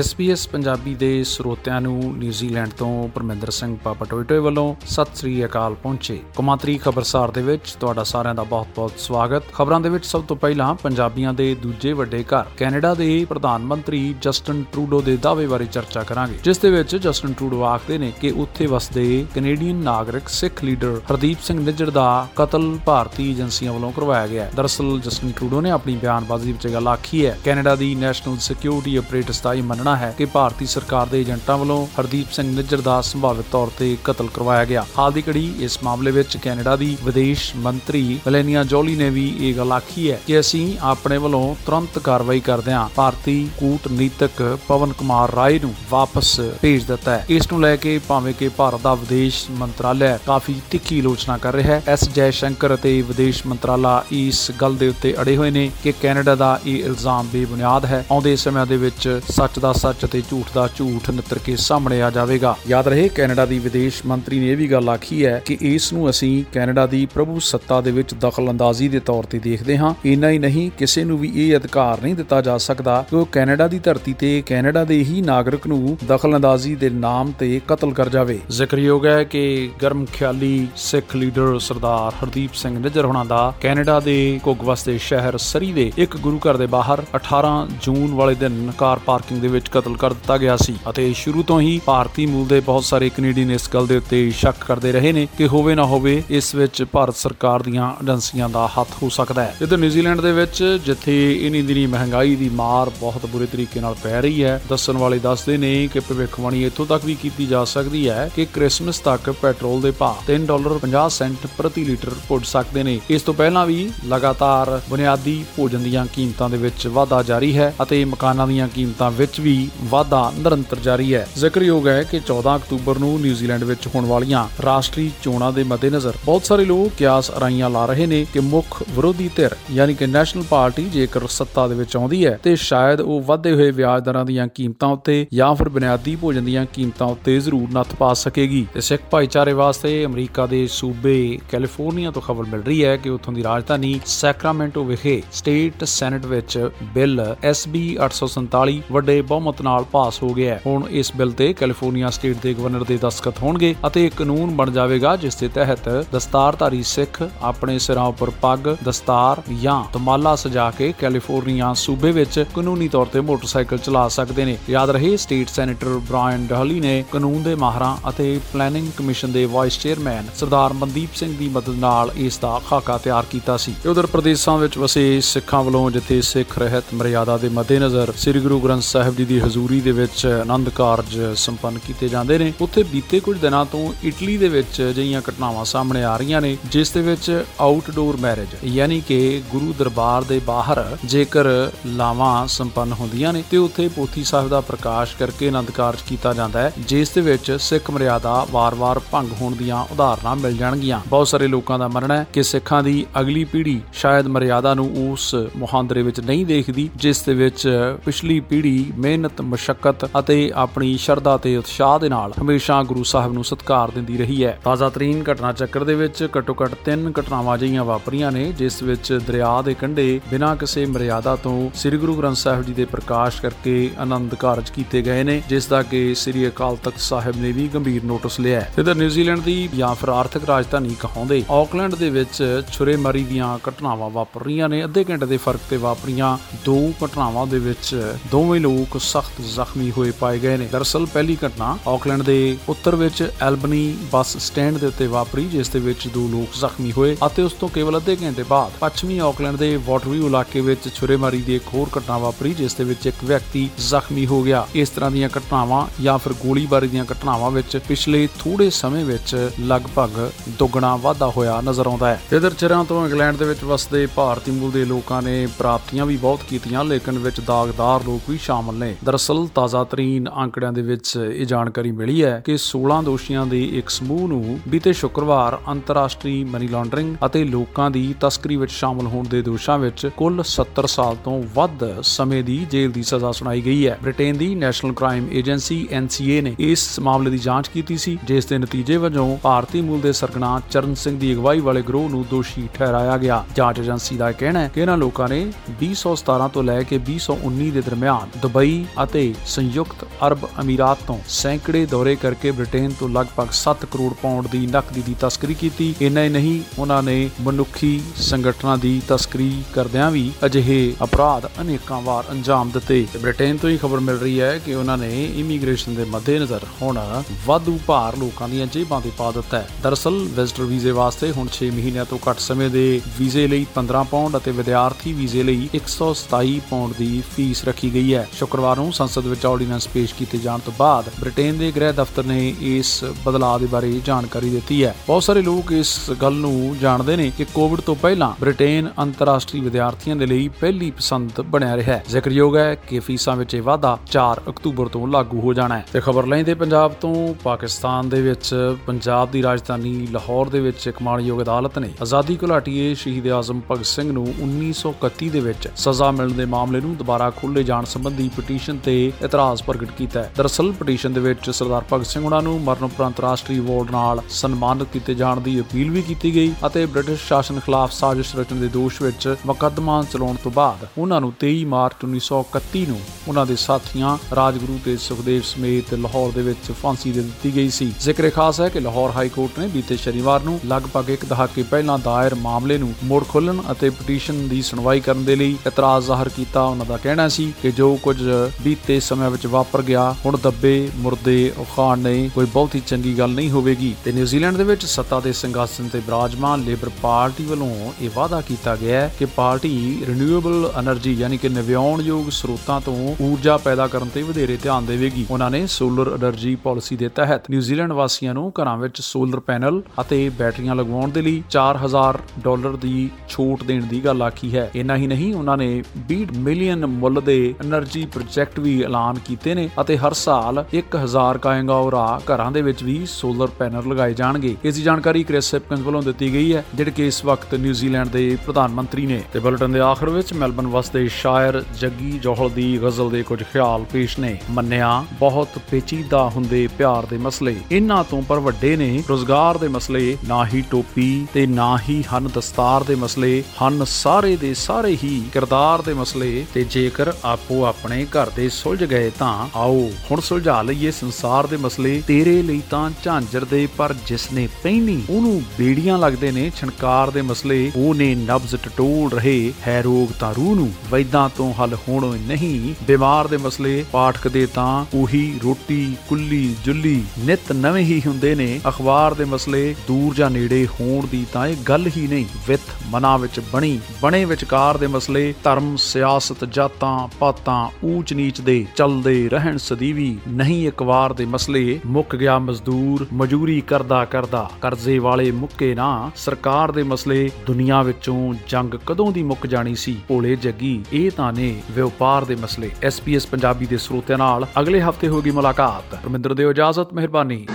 SBS Punjabi ਦੇ ਸਰੋਤਿਆਂ ਨੂੰ ਨਿਊਜ਼ੀਲੈਂਡ ਤੋਂ ਪਰਮਿੰਦਰ ਸਿੰਘ ਪਾਪਟੋਇਟੋਏ ਵੱਲੋਂ ਸਤਿ ਸ੍ਰੀ ਅਕਾਲ ਪਹੁੰਚੇ। ਕੌਮਾਂਤਰੀ ਖਬਰਸਾਰ ਦੇ ਵਿੱਚ ਤੁਹਾਡਾ ਸਾਰਿਆਂ ਦਾ ਬਹੁਤ-ਬਹੁਤ ਸਵਾਗਤ। ਖਬਰਾਂ ਦੇ ਵਿੱਚ ਸਭ ਤੋਂ ਪਹਿਲਾਂ ਪੰਜਾਬੀਆਂ ਦੇ ਦੂਜੇ ਵੱਡੇ ਘਰ, ਕੈਨੇਡਾ ਦੇ ਪ੍ਰਧਾਨ ਮੰਤਰੀ ਜਸਟਨ ਟਰੂਡੋ ਦੇ ਦਾਅਵੇ ਬਾਰੇ ਚਰਚਾ ਕਰਾਂਗੇ, ਜਿਸ ਦੇ ਵਿੱਚ ਜਸਟਨ ਟਰੂਡੋ ਆਖਦੇ ਨੇ ਕਿ ਉੱਥੇ ਵਸਦੇ ਕੈਨੇਡੀਅਨ ਨਾਗਰਿਕ ਸਿੱਖ ਲੀਡਰ ਹਰਦੀਪ ਸਿੰਘ ਨਿੱਜਰ ਦਾ ਕਤਲ ਭਾਰਤੀ ਏਜੰਸੀਆਂ ਵੱਲੋਂ ਕਰਵਾਇਆ ਗਿਆ ਹੈ। ਦਰਅਸਲ ਜਸਟਨ ਟਰੂਡੋ ਨੇ ਆਪਣੀ ਬਿਆਨਬਾਜ਼ੀ ਵਿੱਚ ਇਹ ਗੱਲ ਆਖੀ ਹੈ। ਕੈਨੇਡਾ ਦੀ ਨੈਸ਼ਨਲ ਸਿਕਿਉਰਿਟੀ ਆਪਰੇਟਸ ਦਾ ਇਹ ਮੰਨਣਾ ਹੈ ਕਿ ਭਾਰਤੀ ਸਰਕਾਰ ਦੇ ਏਜੰਟਾਂ ਵੱਲੋਂ ਹਰਦੀਪ ਸਿੰਘ ਨਿੱਜਰ ਦਾ ਸੰਭਾਵਿਤ ਤੌਰ ਤੇ ਕਤਲ ਕਰਵਾਇਆ ਗਿਆ। ਹਾਲ ਦੀ ਘੜੀ ਇਸ ਮਾਮਲੇ ਵਿੱਚ ਕੈਨੇਡਾ ਦੀ ਵਿਦੇਸ਼ ਮੰਤਰੀ ਮਲੇਨੀਆ ਜੋਲੀ ਨੇ ਵੀ ਇਹ ਗੱਲ ਆਖੀ ਹੈ ਕਿ ਅਸੀਂ ਆਪਣੇ ਵੱਲੋਂ ਤੁਰੰਤ ਕਾਰਵਾਈ ਕਰਦੇ ਹਾਂ। ਭਾਰਤੀ ਕੂਟਨੀਤਕ ਪਵਨ ਕੁਮਾਰ ਰਾਏ ਨੂੰ ਵਾਪਸ ਭੇਜ ਦਿੱਤਾ ਹੈ। ਇਸ ਨੂੰ ਲੈ ਕੇ ਭਾਵੇਂ ਕਿ ਭਾਰਤ ਦਾ ਵਿਦੇਸ਼ ਮੰਤਰਾਲਾ ਕਾਫੀ ਤਿੱਖੀ ਆਲੋਚਨਾ ਕਰ ਰਿਹਾ ਹੈ। ਐਸ ਜੈ ਸ਼ੰਕਰ ਅਤੇ ਵਿਦੇਸ਼ ਮੰਤਰਾਲਾ ਇਸ ਗੱਲ ਦੇ ਉੱਤੇ ਅੜੇ ਹੋਏ ਨੇ ਕਿ ਕੈਨੇਡਾ ਦਾ ਇਹ ਇਲਜ਼ਾਮ ਬੇਬੁਨਿਆਦ ਹੈ। ਆਉਂਦੇ ਸਮਿਆਂ ਦੇ ਵਿੱਚ ਸੱਚ ਦਾ ਸੱਚ ਅਤੇ ਝੂਠ ਦਾ ਝੂਠ ਨਿੱਤਰ ਕੇ ਸਾਹਮਣੇ ਆ ਜਾਵੇਗਾ। ਯਾਦ ਰਹੇ, ਕੈਨੇਡਾ ਦੀ ਵਿਦੇਸ਼ ਮੰਤਰੀ ਨੇ ਇਹ ਵੀ ਗੱਲ ਆਖੀ ਹੈ ਕਿ ਇਸ ਨੂੰ ਅਸੀਂ ਕੈਨੇਡਾ ਦੀ ਪ੍ਰਭੂ ਸੱਤਾ ਦੇ ਵਿੱਚ ਦਖਲਅੰਦਾਜ਼ੀ ਦੇ ਤੌਰ ਤੇ ਦੇਖਦੇ ਹਾਂ। ਇੰਨਾ ਹੀ ਨਹੀਂ, ਕਿਸੇ ਨੂੰ ਵੀ ਇਹ ਅਧਿਕਾਰ ਨਹੀਂ ਦਿੱਤਾ ਜਾ ਸਕਦਾ ਕਿ ਉਹ ਕੈਨੇਡਾ ਦੀ ਧਰਤੀ ਤੇ ਕੈਨੇਡਾ ਦੇ ਹੀ ਨਾਗਰਿਕ ਨੂੰ ਦਖਲਅੰਦਾਜ਼ੀ ਦੇ ਨਾਮ ਤੇ ਕਤਲ ਕਰ ਜਾਵੇ। ਜ਼ਿਕਰਯੋਗ ਹੈ ਕਿ ਗਰਮ ਖਿਆਲੀ ਸਿੱਖ ਲੀਡਰ ਸਰਦਾਰ ਹਰਦੀਪ ਸਿੰਘ ਨਿੱਜਰ ਹੋਣਾ ਦਾ ਕੈਨੇਡਾ ਦੇ ਕੁਗਵਸ ਦੇ ਸ਼ਹਿਰ ਸਰੀ ਦੇ ਇੱਕ ਗੁਰੂ ਘਰ ਦੇ ਬਾਹਰ 18 ਜੂਨ ਵਾਲੇ ਦਿਨ ਕਾਰ ਪਾਰਕਿੰਗ ਦੇ ਵਿੱਚ ਕਤਲ ਕਰ ਦਿੱਤਾ ਗਿਆ ਸੀ ਅਤੇ ਸ਼ੁਰੂ ਤੋਂ ਹੀ ਭਾਰਤੀ ਮੂਲ ਦੇ ਬਹੁਤ ਸਾਰੇ ਕੈਨੇਡੀਅਨ ਇਸ ਗੱਲ ਦੇ ਉੱਤੇ ਸ਼ੱਕ ਕਰਦੇ ਰਹੇ ਨੇ ਕਿ ਹੋਵੇ ਨਾ ਹੋਵੇ ਇਸ ਵਿੱਚ ਭਾਰਤ ਸਰਕਾਰ ਦੀਆਂ ਏਜੰਸੀਆਂ ਦਾ ਹੱਥ ਹੋ ਸਕਦਾ ਹੈ। ਇਧਰ ਨਿਊਜ਼ੀਲੈਂਡ ਦੇ ਵਿੱਚ ਜਿੱਥੇ ਇਨੀ ਦਿਨੀ ਮਹਿੰਗਾਈ ਦੀ ਮਾਰ ਬਹੁਤ ਬੁਰੇ ਤਰੀਕੇ ਨਾਲ ਪੈ ਰਹੀ ਹੈ, ਦੱਸਣ ਵਾਲੇ ਦੱਸਦੇ ਨੇ ਕਿ ਭਵਿੱਖਬਾਣੀ ਇੱਥੋਂ ਤੱਕ ਵੀ ਕੀਤੀ ਜਾ ਸਕਦੀ ਹੈ ਕਿ ਕ੍ਰਿਸਮਸ ਤੱਕ ਪੈਟਰੋਲ ਦੇ ਭਾਅ 3 ਡਾਲਰ 50 ਸੈਂਟ ਪ੍ਰਤੀ ਲੀਟਰ ਪੁੱਜ ਸਕਦੇ ਨੇ। ਇਸ ਤੋਂ ਪਹਿਲਾਂ ਵੀ ਲਗਾਤਾਰ ਬੁਨਿਆਦੀ ਭੋਜਨ ਦੀਆਂ ਕੀਮਤਾਂ ਦੇ ਵਿੱਚ ਵਾਧਾ ਜਾਰੀ ਹੈ ਅਤੇ ਮਕਾਨਾਂ ਦੀਆਂ ਕੀਮਤਾਂ ਵਿੱਚ ਵੀ ਵਾਧਾ ਨਿਰੰਤਰ ਜਾਰੀ ਹੈ। ਜ਼ਿਕਰਯੋਗ ਹੈ ਕਿ 14 ਅਕਤੂਬਰ ਨੂੰ ਨਿਊਜ਼ੀਲੈਂਡ ਵਿੱਚ ਹੋਣ ਵਾਲੀਆਂ ਰਾਸ਼ਟਰੀ ਚੋਣਾਂ ਦੇ ਮੱਦੇਨਜ਼ਰ ਬਹੁਤ ਸਾਰੇ ਲੋਕ ਕਿਆਸ ਅਰਾਈਆਂ ਲਾ ਰਹੇ ਨੇ ਕਿ ਮੁੱਖ ਵਿਰੋਧੀ ਧਿਰ ਯਾਨੀ ਕਿ ਨੈਸ਼ਨਲ ਪਾਰਟੀ ਜੇਕਰ ਸੱਤਾ ਦੇ ਵਿੱਚ ਆਉਂਦੀ ਹੈ ਤੇ ਸ਼ਾਇਦ ਉਹ ਵਧੇ ਹੋਏ ਵਿਆਜ ਦਰਾਂ ਦੀਆਂ ਕੀਮਤਾਂ ਉੱਤੇ ਜਾਂ ਫਿਰ ਬੁਨਿਆਦੀ ਭੋਜਨ ਦੀਆਂ ਕੀਮਤਾਂ ਉੱਤੇ ਜ਼ਰੂਰ ਨੱਥ ਪਾ ਸਕੇਗੀ। ਤੇ ਸਿੱਖ ਭਾਈਚਾਰੇ ਵਾਸਤੇ ਅਮਰੀਕਾ ਦੇ ਸੂਬੇ ਕੈਲੀਫੋਰਨੀਆ ਤੋਂ ਖਬਰ ਮਿਲ ਰਹੀ ਹੈ ਕਿ ਉੱਥੋਂ ਦੀ ਰਾਜਧਾਨੀ ਸੈਕਰਾਮੈਂਟੋ ਵਿਖੇ ਸਟੇਟ ਸੈਨੇਟ ਵਿੱਚ ਬਿੱਲ SB 847 ਵੱਡੇ ਬਹੁਮਤ ਨਾਲ ਪਾਸ ਹੋ ਗਿਆ ਹੈ। ਹੁਣ ਇਸ ਬਿੱਲ ਤੇ ਕੈਲੀਫੋਰਨੀਆ ਸਟੇਟ ਦੇ ਗਵਰਨਰ ਦੇ ਦਸਤਖਤ ਹੋਣਗੇ ਅਤੇ ਇੱਕ ਕਾਨੂੰਨ ਬਣ ਜਾਵੇਗਾ, ਜਿਸ ਦੇ ਤਹਿਤ ਦਸਤਾਰਧਾਰੀ ਸਿੱਖ ਆਪਣੇ ਸਿਰਾਂ ਉੱਪਰ ਪੱਗ, ਦਸਤਾਰ ਜਾਂ ਤਮਾਲਾ ਸਜਾ ਕੇ ਕੈਲੀਫੋਰਨੀਆ ਸੂਬੇ ਵਿੱਚ ਕਾਨੂੰਨੀ ਤੌਰ ਤੇ ਮੋਟਰਸਾਈਕਲ ਚਲਾ ਸਕਦੇ ਨੇ। ਯਾਦ ਰਹੇ, ਸਟੇਟ ਸੈਨੇਟਰ ਬ੍ਰਾਇਨ ਡਹਲੀ ਨੇ ਕਾਨੂੰਨ ਦੇ ਮਾਹਰਾਂ ਅਤੇ ਪਲੈਨਿੰਗ ਕਮਿਸ਼ਨ ਦੇ ਵਾਈਸ ਚੇਅਰਮੈਨ ਸਰਦਾਰ ਮਨਦੀਪ ਸਿੰਘ ਦੀ ਮਦਦ ਨਾਲ ਇਸ ਦਾ ਖਾਕਾ ਤਿਆਰ ਕੀਤਾ ਸੀ। ਉਧਰ ਪ੍ਰਦੇਸ਼ਾਂ ਵਿੱਚ ਵਸੇ ਸਿੱਖਾਂ ਵੱਲੋਂ ਜਿੱਥੇ ਸਿੱਖ ਰਹਿਤ ਮਰਿਆਦਾ ਦੇ ਮੱਦੇਨਜ਼ਰ ਸ੍ਰੀ ਗੁਰੂ ਗ੍ਰੰਥ ਸਾਹਿਬ ਜੀ ਦੀ ਹਜ਼ੂਰੀ ਦੇ ਵਿੱਚ ਆਨੰਦ ਕਾਰਜ ਸੰਪੰਨ ਕੀਤੇ ਜਾਂਦੇ ਨੇ। ਉੱਥੇ ਬੀਤੇ ਕੁਝ ਦਿਨਾਂ ਤੋਂ ਇਟਲੀ ਦੇ ਵਿੱਚ ਅਜਿਹੀਆਂ ਘਟਨਾਵਾਂ ਸਾਹਮਣੇ ਆ ਰਹੀਆਂ ਨੇ, ਜਿਸ ਦੇ ਵਿੱਚ ਆਊਟਡੋਰ ਮੈਰਿਜ ਯਾਨੀ ਕਿ ਗੁਰੂ ਦਰਬਾਰ ਦੇ ਬਾਹਰ ਜੇਕਰ ਲਾਵਾਂ ਸੰਪੰਨ ਹੁੰਦੀਆਂ ਨੇ, ਤੇ ਉੱਥੇ ਪੋਥੀ ਸਾਹਿਬ ਦਾ ਪ੍ਰਕਾਸ਼ ਕਰਕੇ ਆਨੰਦ ਕਾਰਜ ਕੀਤਾ ਜਾਂਦਾ ਹੈ, ਜਿਸ ਦੇ ਵਿੱਚ ਸਿੱਖ ਮਰਿਆਦਾ ਵਾਰ-ਵਾਰ ਭੰਗ ਹੋਣ ਦੀਆਂ ਉਦਾਹਰਨਾਂ ਮਿਲ ਜਾਣਗੀਆਂ। ਬਹੁਤ ਸਾਰੇ ਲੋਕਾਂ ਦਾ ਮੰਨਣਾ ਹੈ ਕਿ ਸਿੱਖਾਂ ਦੀ ਅਗਲੀ ਪੀੜ੍ਹੀ ਸ਼ਾਇਦ ਮਰਿਆਦਾ ਨੂੰ ਉਸ ਮੁਹਾਂਦਰੇ ਵਿੱਚ ਨਹੀਂ ਦੇਖਦੀ, ਜਿਸ ਦੇ ਵਿੱਚ ਪਿਛਲੀ ਪੀੜ੍ਹੀ ਮਿਹਨਤ ਮੁਸ਼ਕਲ ਅਤੇ ਆਪਣੀ ਸ਼ਰਧਾ ਤੇ ਉਤਸ਼ਾਹ ਦੇ ਨਾਲ ਹਮੇਸ਼ਾ ਗੁਰੂ ਸਾਹਿਬ ਨੂੰ ਸਤਿਕਾਰ ਦਿੰਦੀ ਰਹੀ ਹੈ। ਤਾਜ਼ਾ ਤਰੀਨ ਘਟਨਾ ਚੱਕਰ ਦੇ ਵਿੱਚ ਘੱਟੋ-ਘੱਟ ਤਿੰਨ ਘਟਨਾਵਾਂ ਜਿਹੀਆਂ ਵਾਪਰੀਆਂ ਨੇ, ਜਿਸ ਵਿੱਚ ਦਰਿਆ ਦੇ ਕੰਢੇ ਬਿਨਾਂ ਕਿਸੇ ਮਰਿਆਦਾ ਤੋਂ ਸ੍ਰੀ ਗੁਰੂ ਗ੍ਰੰਥ ਸਾਹਿਬ ਜੀ ਦੇ ਪ੍ਰਕਾਸ਼ ਕਰਕੇ ਆਨੰਦ ਕਾਰਜ ਕੀਤੇ ਗਏ ਨੇ, ਜਿਸ ਦਾ ਕਿ ਸ੍ਰੀ ਅਕਾਲ ਤਖਤ ਸਾਹਿਬ ਨੇ ਵੀ ਗੰਭੀਰ ਨੋਟਿਸ ਲਿਆ ਹੈ। ਇਧਰ ਨਿਊਜ਼ੀਲੈਂਡ ਦੀ ਜਾਂ ਫਿਰ ਆਰਥਿਕ ਰਾਜਧਾਨੀ ਕਹਾਉਂਦੇ ਆਕਲੈਂਡ ਦੇ ਵਿੱਚ ਛੁਰੇਮਾਰੀ ਦੀਆਂ ਘਟਨਾਵਾਂ ਵਾਪਰ ਰਹੀਆਂ ਨੇ, ਅੱਧੇ ਘੰਟੇ ਦੇ ਫ਼ਰਕ ਤੇ ਵਾਪਰੀਆਂ ਦੋ ਘਟਨਾਵਾਂ ਦੇ ਵਿੱਚ ਦੋਵੇਂ ਲੋਕ ਸਖਤ ਜ਼ਖਮੀ ਹੋਏ ਪਾਏ ਗਏ ਨੇ। ਦਰਅਸਲ ਪਹਿਲੀ ਘਟਨਾ ਆਕਲੈਂਡ ਦੇ ਉੱਤਰ ਵਿੱਚ ਐਲਬਨੀ ਬੱਸ ਸਟੈਂਡ ਦੇ ਉੱਤੇ ਵਾਪਰੀ, ਜਿਸ ਦੇ ਵਿੱਚ ਦੋ ਲੋਕ ਜ਼ਖਮੀ ਹੋਏ ਅਤੇ ਉਸ ਤੋਂ ਕੇਵਲ ਅੱਧੇ ਘੰਟੇ ਬਾਅਦ ਪੱਛਮੀ ਆਕਲੈਂਡ ਦੇ ਵਾਟਰਵਿਊ ਇਲਾਕੇ ਵਿੱਚ ਛੁਰੇਮਾਰੀ ਦੀ ਇੱਕ ਹੋਰ ਘਟਨਾ ਵਾਪਰੀ, ਜਿਸ ਦੇ ਵਿੱਚ ਇੱਕ ਵਿਅਕਤੀ ਜ਼ਖਮੀ ਹੋ ਗਿਆ। ਇਸ ਤਰ੍ਹਾਂ ਦੀਆਂ ਘਟਨਾਵਾਂ ਜਾਂ ਫਿਰ ਗੋਲੀਬਾਰੀ ਦੀਆਂ ਘਟਨਾਵਾਂ ਵਿੱਚ ਪਿਛਲੇ ਥੋੜੇ ਸਮੇਂ ਵਿੱਚ ਲਗਭਗ ਦੁੱਗਣਾ ਵਾਧਾ ਹੋਇਆ ਨਜ਼ਰ ਆਉਂਦਾ ਹੈ। ਇਧਰ ਚਿਰਾਂ ਤੋਂ ਇੰਗਲੈਂਡ ਦੇ ਵਿੱਚ ਵਸਦੇ ਭਾਰਤੀ ਮੂਲ ਦੇ ਲੋਕਾਂ ਨੇ ਪ੍ਰਾਪਤੀਆਂ ਵੀ ਬਹੁਤ ਕੀਤੀਆਂ, ਲੇਕਿਨ ਵਿੱਚ ਦਾਗਦਾਰ ਲੋਕ ਵੀ ਸ਼ਾਮਲ ਨੇ। ਦਰਅਸਲ ਤਾਜ਼ਾ ਤਰੀਨ ਅੰਕੜਿਆਂ ਦੇ ਵਿੱਚ ਇਹ ਜਾਣਕਾਰੀ ਮਿਲੀ ਹੈ ਕਿ 16 ਦੋਸ਼ੀਆਂ ਦੇ ਇੱਕ ਸਮੂਹ ਨੂੰ ਬੀਤੇ ਸ਼ੁੱਕਰਵਾਰ ਅੰਤਰਰਾਸ਼ਟਰੀ ਮਨੀ ਲਾਂਡਰਿੰਗ ਅਤੇ ਲੋਕਾਂ ਦੀ ਤਸਕਰੀ ਵਿੱਚ ਸ਼ਾਮਲ ਹੋਣ ਦੇ ਦੋਸ਼ਾਂ ਵਿੱਚ ਕੁੱਲ 70 ਸਾਲ ਤੋਂ ਵੱਧ ਸਮੇਂ ਦੀ ਜੇਲ੍ਹ ਦੀ ਸਜ਼ਾ ਸੁਣਾਈ ਗਈ ਹੈ। ਬ੍ਰਿਟੇਨ ਦੀ ਨੈਸ਼ਨਲ ਕ੍ਰਾਈਮ ਏਜੰਸੀ ਐਨਸੀਏ ਨੇ ਇਸ ਮਾਮਲੇ ਦੀ ਜਾਂਚ ਕੀਤੀ ਸੀ, ਜਿਸ ਦੇ ਨਤੀਜੇ ਵਜੋਂ ਭਾਰਤੀ ਮੂਲ ਦੇ ਸਰਗਨਾ ਚਰਨ ਸਿੰਘ ਦੀ ਅਗਵਾਈ ਵਾਲੇ ਗਰੋਹ ਨੂੰ ਦੋਸ਼ੀ ਠਹਿਰਾਇਆ ਗਿਆ। ਜਾਂਚ ਏਜੰਸੀ ਦਾ ਕਹਿਣਾ ਹੈ ਕਿ ਇਹਨਾਂ ਲੋਕਾਂ ਨੇ 2017 ਤੋਂ ਲੈ ਕੇ 2019 ਦੇ ਦਰਮਿਆਨ ਦੁਬਈ ਅਤੇ ਸੰਯੁਕਤ ਅਰਬ ਅਮੀਰਾਤ ਤੋਂ ਸੈਂਕੜੇ ਦੌਰੇ ਕਰਕੇ ਬ੍ਰਿਟੇਨ ਤੋਂ ਲਗਭਗ 7 ਕਰੋੜ ਪਾਉਂਡ ਦੀ ਨਕਦੀ ਦੀ ਤਸਕਰੀ ਕੀਤੀ। ਇੰਨਾ ਹੀ ਨਹੀਂ, ਉਹਨਾਂ ਨੇ ਮਨੁੱਖੀ ਸੰਗਠਨਾਂ ਦੀ ਤਸਕਰੀ ਕਰਦਿਆਂ ਵੀ ਅਜਿਹੇ ਅਪਰਾਧ ਅਨੇਕਾਂ ਵਾਰ ਅੰਜਾਮ ਦਿੱਤੇ। ਤੇ ਬ੍ਰਿਟੇਨ ਤੋਂ ਹੀ ਖਬਰ ਮਿਲ ਰਹੀ ਹੈ ਕਿ ਉਹਨਾਂ ਨੇ ਇਮੀਗ੍ਰੇਸ਼ਨ ਦੇ ਮੱਦੇਨਜ਼ਰ ਹੁਣ ਵਾਧੂ ਭਾਰ ਲੋਕਾਂ ਦੀਆਂ ਜੇਬਾਂ ਤੇ ਪਾ ਦਿੱਤਾ ਹੈ। ਦਰਅਸਲ, ਵਿਜ਼ਟਰ ਵੀਜ਼ੇ ਵਾਸਤੇ ਹੁਣ 6 ਮਹੀਨਿਆਂ ਤੋਂ ਘੱਟ ਸਮੇਂ ਦੇ ਵੀਜ਼ੇ ਲਈ 15 ਪਾਉਂਡ ਅਤੇ ਵਿਦਿਆਰਥੀ ਵੀਜ਼ੇ ਲਈ 127 ਪਾਉਂਡ ਦੀ ਫੀਸ ਰੱਖੀ ਗਈ ਹੈ। ਸ਼ੁੱਕਰਵਾਰ ਨੂੰ ਸੰਸਦ ਵਿੱਚ ਆਰਡੀਨੈਂਸ ਪੇਸ਼ ਕੀਤੇ ਜਾਣ ਤੋਂ ਬਾਅਦ ਬ੍ਰਿਟੇਨ ਦੇ ਗ੍ਰਹਿ ਦਫ਼ਤਰ ਨੇ ਇਸ ਬਦਲਾਅ ਦੇ ਬਾਰੇ ਜਾਣਕਾਰੀ ਦਿੱਤੀ ਹੈ। ਬਹੁਤ ਸਾਰੇ ਲੋਕ ਇਸ ਗੱਲ ਨੂੰ ਜਾਣਦੇ ਨੇ ਕਿ ਕੋਵਿਡ ਤੋਂ ਪਹਿਲਾਂ ਬ੍ਰਿਟੇਨ ਅੰਤਰਰਾਸ਼ਟਰੀ ਵਿਦਿਆਰਥੀਆਂ ਦੇ ਲਈ ਪਹਿਲੀ ਪਸੰਦ ਬਣਿਆ ਰਿਹਾ ਹੈ। ਜ਼ਿਕਰਯੋਗ ਹੈ ਕਿ ਫੀਸਾਂ ਵਿੱਚ ਇਹ ਵਾਧਾ 4 ਅਕਤੂਬਰ ਤੋਂ ਲਾਗੂ ਹੋ ਜਾਣਾ ਹੈ। ਤੇ ਖਬਰ ਲੈਂਦੇ ਪੰਜਾਬ ਤੋਂ, ਪਾਕਿਸਤਾਨ ਦੇ ਵਿੱਚ ਪੰਜਾਬ ਦੀ ਰਾਜਧਾਨੀ ਲਾਹੌਰ ਦੇ ਵਿੱਚ ਇੱਕ ਮਾਣਯੋਗ ਅਦਾਲਤ ਨੇ ਆਜ਼ਾਦੀ ਘੁਲਾਟੀਏ ਸ਼ਹੀਦ ਆਜ਼ਮ ਭਗਤ ਸਿੰਘ ਨੂੰ 1931 ਦੇ ਵਿੱਚ ਸਜ਼ਾ ਮਿਲਣ ਦੇ ਮਾਮਲੇ ਨੂੰ ਦੁਬਾਰਾ ਖੋਲ੍ਹੇ ਜਾਣ ਸੰਬੰਧੀ ਪਟੀਸ਼ਨ ਤੇ ਇਤਰਾਜ਼ ਪ੍ਰਗਟ ਕੀਤਾ ਹੈ। ਦਰਅਸਲ, ਪਟੀਸ਼ਨ ਦੇ ਵਿੱਚ ਸਰਦਾਰ ਭਗਤ ਸਿੰਘ ਉਹਨਾਂ ਨੂੰ ਮਰਨ ਉਪਰੰਤ ਰਾਸ਼ਟਰੀ ਅਵਾਰਡ ਨਾਲ ਸਨਮਾਨਿਤ ਕੀਤੇ ਜਾਣ ਦੀ ਅਪੀਲ ਵੀ ਕੀਤੀ ਗਈ ਅਤੇ ਬ੍ਰਿਟਿਸ਼ ਸ਼ਾਸਨ ਖਿਲਾਫ ਸਾਜ਼ਿਸ਼ ਰਚਣ ਦੇ ਦੋਸ਼ ਵਿੱਚ ਮੁਕੱਦਮਾ ਚਲਾਉਣ ਤੋਂ ਬਾਅਦ ਉਹਨਾਂ ਨੂੰ 23 ਮਾਰਚ 1931 ਨੂੰ ਉਹਨਾਂ ਦੇ ਸਾਥੀਆਂ ਰਾਜਗੁਰੂ ਤੇ ਸੁਖਦੇਵ ਸਮੇਤ ਲਾਹੌਰ ਦੇ ਵਿੱਚ ਫਾਂਸੀ ਦੇ ਦਿੱਤੀ ਗਈ ਸੀ। ਜ਼ਿਕਰ ਖਾਸ ਹੈ ਕਿ ਲਾਹੌਰ ਹਾਈ ਕੋਰਟ ਨੇ ਬੀਤੇ ਸ਼ਨੀਵਾਰ ਨੂੰ ਲਗਭਗ ਇੱਕ ਦਹਾਕੇ ਪਹਿਲਾਂ ਦਾਇਰ ਮਾਮਲੇ ਨੂੰ ਮੋੜ ਖੋਲਣ ਅਤੇ ਪਟੀਸ਼ਨ ਦੀ ਸੁਣਵਾਈ ਕਰਨ ਦੇ ਲਈ ਇਤਰਾਜ਼ ਜ਼ਾਹਰ ਕੀਤਾ। ਉਹਨਾਂ ਦਾ ਕਹਿਣਾ ਸੀ ਕਿ ਜੋ ਕੁਝ ਬੀਤੇ ਸਮੇਂ ਵਿੱਚ ਵਾਪਰ ਗਿਆ। ਹੁਣ ਦੱਬੇ, ਮੁਰਦੇ, ਉਖਾਣ ਨੇ ਕੋਈ ਬਹੁਤ ਹੀ ਚੰਗੀ ਗੱਲ ਨਹੀਂ ਹੋਵੇਗੀ। ਤੇ ਨਿਊਜ਼ੀਲੈਂਡ ਦੇ ਵਿੱਚ ਸੱਤਾ ਦੇ ਸੰਗਾਸਨ ਤੇ ਬਿਰਾਜਮਾਨ ਲੇਬਰ ਪਾਰਟੀ ਵੱਲੋਂ ਇਹ ਵਾਅਦਾ ਕੀਤਾ ਗਿਆ ਹੈ ਕਿ ਪਾਰਟੀ ਰੀਨਿਊਏਬਲ એનર્ਜੀ ਯਾਨੀ ਕਿ ਨਵਿਆਉਣਯੋਗ ਸਰੋਤਾਂ ਤੋਂ ਊਰਜਾ ਪੈਦਾ ਕਰਨ ਤੇ ਵਧੇਰੇ ਧਿਆਨ ਦੇਵੇਗੀ। ਉਹਨਾਂ ਨੇ ਸੋਲਰ એનર્ਜੀ ਪਾਲਿਸੀ ਦੇ ਤਹਿਤ ਨਿਊਜ਼ੀਲੈਂਡ ਵਾਸੀਆਂ ਨੂੰ ਘਰਾਂ ਵਿੱਚ ਸੋਲਰ ਪੈਨਲ ਅਤੇ ਬੈਟਰੀਆਂ ਲਗਵਾਉਣ ਦੇ ਲਈ 4000 ਡਾਲਰ ਦੀ ਛੋਟ ਦੇਣ ਦੀ ਗੱਲ ਆਖੀ ਹੈ। ਇੰਨਾ ਹੀ ਨਹੀਂ, ਉਹਨਾਂ ਨੇ 20 ਮਿਲੀਅਨ ਮੁੱਲ ਦੇ એનર્ਜੀ ਪ੍ਰੋਜੈਕਟ ਵੀ ਐਲਾਨ ਕੀਤੇ ਨੇ ਅਤੇ ਹਰ ਸਾਲ 1000 ਕਾਇੰਗਾਉਰਾ ਘਰਾਂ ਦੇ ਵਿੱਚ ਵੀ ਸੋਲਰ ਪੈਨਲ ਲਗਾਏ ਜਾਣਗੇ। ਇਸ ਦੀ ਜਾਣਕਾਰੀ ਕ੍ਰਿਸ ਹਿਪਕਿੰਸ ਵੱਲੋਂ ਦਿੱਤੀ ਗਈ ਹੈ, ਜਿਹੜੇ ਕਿ ਇਸ ਵਕਤ ਨਿਊਜ਼ੀਲੈਂਡ ਦੇ ਪ੍ਰਧਾਨ ਮੰਤਰੀ ਨੇ। ਤੇ ਬੁਲੇਟਿਨ ਦੇ ਆਖਰ ਵਿੱਚ ਮੈਲਬਨ ਵਸਦੇ ਸ਼ਾਇਰ ਜੱਗੀ ਜੋਹਲ ਦੀ ਗਜ਼ਲ ਦੇ ਕੁਝ ਖਿਆਲ ਪੇਸ਼ ਨੇ। ਮੰਨਿਆ, ਬਹੁਤ ਪੇਚੀਦਾ ਹੁੰਦੇ ਪਿਆਰ ਦੇ ਮਸਲੇ। ਇਹਨਾਂ ਤੋਂ ਪਰ ਵੱਡੇ ਨੇ। ਰੋਜ਼ਗਾਰ ਦੇ ਮਸਲੇ, ਨਾ ਹੀ ਟੋਪੀ ਤੇ ਨਾ ਹੀ ਹਨ ਦਸਤਾਰ ਦੇ ਮਸਲੇ। ਹਨ ਸਾਰੇ ਦੇ ਸਾਰੇ ਹੀ ਕਿਰਦਾਰ ਦੇ ਮਸਲੇ। ਤੇ ਜੇਕਰ ਆਪੋ ਆਪਣੇ ਘਰ ਦੇ ਸੁਲਝ ਗਏ ਤਾਂ ਆਓ ਹੁਣ ਸੁਲਝਾ ਲਈਏ ਸੰਸਾਰ ਦੇ ਮਸਲੇ। ਤੇਰੇ ਲਈ ਤਾਂ ਝਾਂਜਰ ਦੇ, ਪਰ ਜਿਸ ਨੇ ਪਹਿਨੀ, ਉਹਨੂੰ ਬੇੜੀਆਂ ਲੱਗਦੇ ਨੇ ਛਣਕਾਰ ਦੇ ਮਸਲੇ। ਉਹਨੇ ਨਬਜ਼ ਟਟੋਲ ਰਹੇ, ਹੈ ਰੋਗ ਤਾਂ ਰੂਹ ਨੂੰ। ਵੈਦਾਂ ਤੋਂ ਹੱਲ ਹੋਣੋ ਨਹੀਂ, ਬਿਮਾਰ ਦੇ ਮਸਲੇ। ਪਾਠਕ ਦੇ ਤਾਂ ਉਹੀ ਰੋਟੀ, ਕੁੱਲੀ, ਜੁੱਲੀ, ਨਿਤ ਨਵੇਂ ਹੀ ਹੁੰਦੇ ਨੇ। ਅਖਬਾਰ ਦੇ ਮਸਲੇ ਦੂਰ ਜਾਂ ਨੇੜੇ ਹੋਣ ਦੀ ਤਾਂ ਇਹ ਗੱਲ ਹੀ ਨਹੀਂ। ਵਿਤ ਮਨਾਂ ਵਿੱਚ ਬਣੀ, ਬਣੇ ਵਿਚਕਾਰ ਦੇ ਮਸਲੇ। ਧਰਮ, ਸਿਆਸਤ, ਜਾਤਾਂ, ਪਾਤਾਂ ਊਚ ਨੀਚ ਦੇ ਚੱਲਦੇ ਰਹਿਣ ਸਦੀਵੀ ਨਹੀਂ ਇੱਕ ਵਾਰ ਦੇ ਮਸਲੇ, ਮੁੱਕ ਗਿਆ ਮਜ਼ਦੂਰ, ਮਜ਼ਦੂਰੀ ਕਰਦਾ ਕਰਦਾ, ਕਰਜ਼ੇ ਵਾਲੇ ਮੁੱਕੇ ਨਾ। ਸਰਕਾਰ ਦੇ ਮਸਲੇ, ਦੁਨੀਆ ਵਿੱਚੋਂ ਜੰਗ ਕਦੋਂ ਦੀ ਮੁੱਕ ਜਾਣੀ ਸੀ? ਭੋਲੇ ਜੱਗੀ, ਇਹ ਤਾਂ ਨੇ ਵਪਾਰ ਦੇ ਮਸਲੇ। ਐਸਪੀਐਸ ਪੰਜਾਬੀ ਦੇ ਸਰੋਤਿਆਂ ਨਾਲ ਅਗਲੇ ਹਫ਼ਤੇ ਹੋਗੀ ਮੁਲਾਕਾਤ। ਪਰਮਿੰਦਰ ਦਿਓ ਇਜਾਜ਼ਤ, ਮਿਹਰਬਾਨੀ।